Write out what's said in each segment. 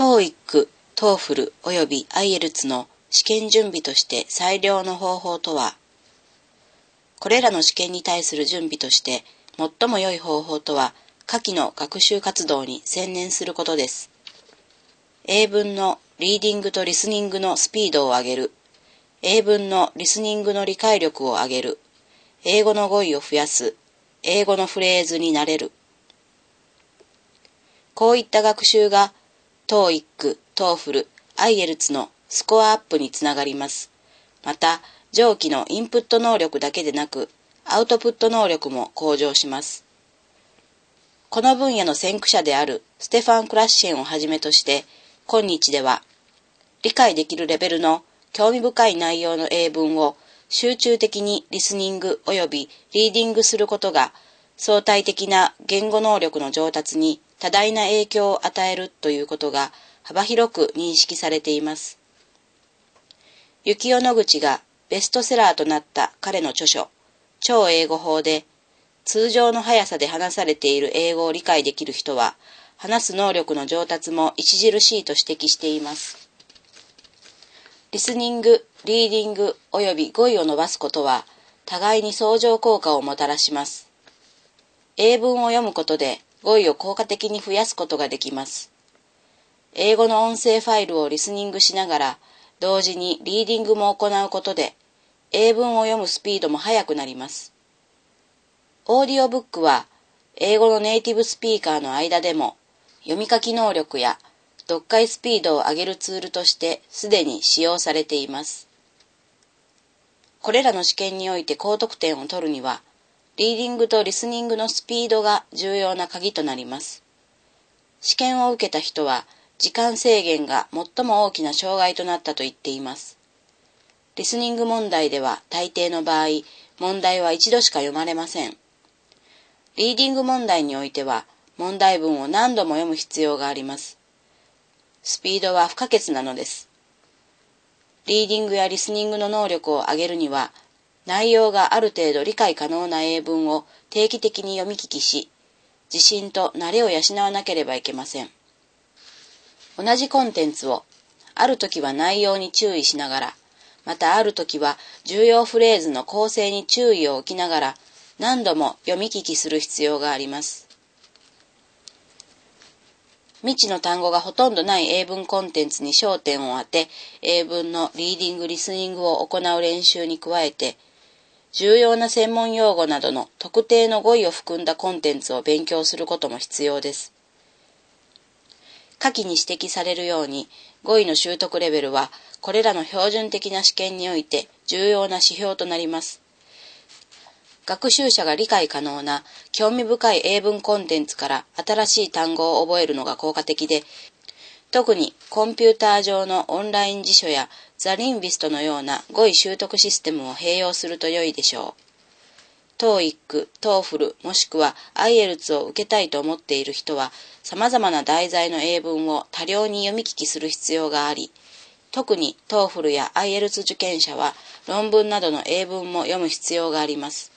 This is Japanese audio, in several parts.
TOEIC、TOEFL 及び IELTS の試験準備として最良の方法とは？これらの試験に対する準備として最も良い方法とは下記の学習活動に専念することです。英文のリーディングとリスニングのスピードを上げる。英文のリスニングの理解力を上げる。英語の語彙を増やす。英語のフレーズになれる。こういった学習が TOEIC、TOEFL、IELTS のスコアアップにつながります。また、上記のインプット能力だけでなく、アウトプット能力も向上します。この分野の先駆者であるステファン・クラッシェンをはじめとして、今日では、理解できるレベルの興味深い内容の英文を集中的にリスニング及びリーディングすることが相対的な言語能力の上達に多大な影響を与えるということが幅広く認識されています。幸代野口がベストセラーとなった彼の著書、超英語法で、通常の速さで話されている英語を理解できる人は、話す能力の上達も著しいと指摘しています。リスニング、リーディング及び語彙を伸ばすことは、互いに相乗効果をもたらします。英文を読むことで語彙を効果的に増やすことができます。英語の音声ファイルをリスニングしながら、同時にリーディングも行うことで、英文を読むスピードも速くなります。オーディオブックは、英語のネイティブスピーカーの間でも、読み書き能力や読解スピードを上げるツールとしてすでに使用されています。これらの試験において高得点を取るには、リーディングとリスニングのスピードが重要な鍵となります。試験を受けた人は、時間制限が最も大きな障害となったと言っています。リスニング問題では大抵の場合、問題は一度しか読まれません。リーディング問題においては、問題文を何度も読む必要があります。スピードは不可欠なのです。リーディングやリスニングの能力を上げるには、内容がある程度理解可能な英文を定期的に読み聞きし、自信と慣れを養わなければいけません。同じコンテンツを、ある時は内容に注意しながら、またある時は重要フレーズの構成に注意を置きながら、何度も読み聞きする必要があります。未知の単語がほとんどない英文コンテンツに焦点を当て、英文のリーディング、リスニングを行う練習に加えて、重要な専門用語などの特定の語彙を含んだコンテンツを勉強することも必要です。下記に指摘されるように、語彙の習得レベルは、これらの標準的な試験において重要な指標となります。学習者が理解可能な興味深い英文コンテンツから新しい単語を覚えるのが効果的で、特にコンピューター上のオンライン辞書やザ・リンビストのような語彙習得システムを併用すると良いでしょう。TOEIC、TOEFL もしくは IELTS を受けたいと思っている人は様々な題材の英文を多量に読み聞きする必要があり、特に TOEFL や IELTS 受験者は論文などの英文も読む必要があります。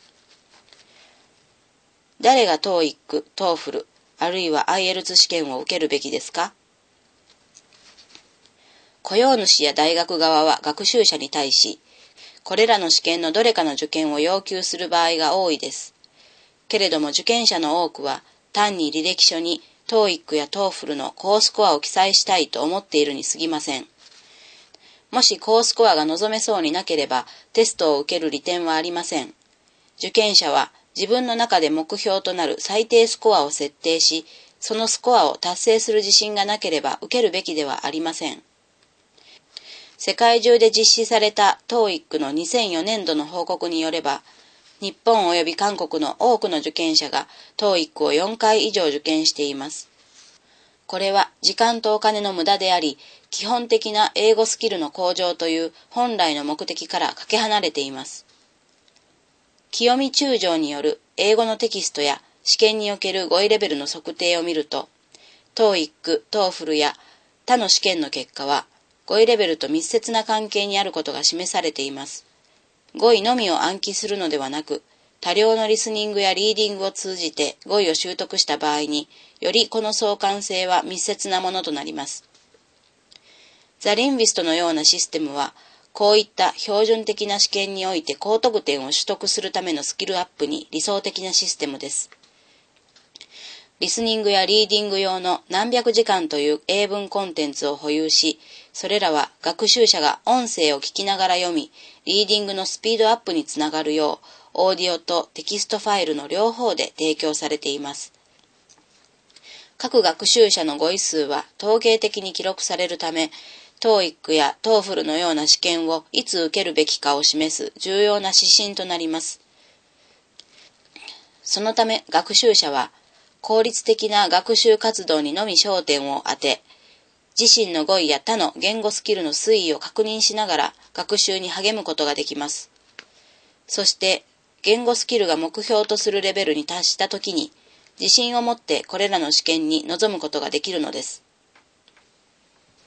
誰が TOEIC、TOEFL、あるいは IELTS 試験を受けるべきですか？雇用主や大学側は学習者に対し、これらの試験のどれかの受験を要求する場合が多いです。けれども受験者の多くは単に履歴書に TOEIC や TOEFL の高スコアを記載したいと思っているに過ぎません。もし高スコアが望めそうになければテストを受ける利点はありません。受験者は自分の中で目標となる最低スコアを設定し、そのスコアを達成する自信がなければ受けるべきではありません。世界中で実施された TOEIC の2004年度の報告によれば、日本及び韓国の多くの受験者が TOEIC を4回以上受験しています。これは時間とお金の無駄であり、基本的な英語スキルの向上という本来の目的からかけ離れています。清見中将による英語のテキストや試験における語彙レベルの測定を見ると、TOEIC、TOEFL や他の試験の結果は語彙レベルと密接な関係にあることが示されています。語彙のみを暗記するのではなく、多量のリスニングやリーディングを通じて語彙を習得した場合に、よりこの相関性は密接なものとなります。ザ・リンビストのようなシステムは、こういった標準的な試験において高得点を取得するためのスキルアップに理想的なシステムです。リスニングやリーディング用の何百時間という英文コンテンツを保有し、それらは学習者が音声を聞きながら読み、リーディングのスピードアップにつながるよう、オーディオとテキストファイルの両方で提供されています。各学習者の語彙数は統計的に記録されるため、TOEIC や TOEFL のような試験をいつ受けるべきかを示す重要な指針となります。そのため学習者は効率的な学習活動にのみ焦点を当て、自身の語彙や他の言語スキルの推移を確認しながら学習に励むことができます。そして、言語スキルが目標とするレベルに達したときに、自信を持ってこれらの試験に臨むことができるのです。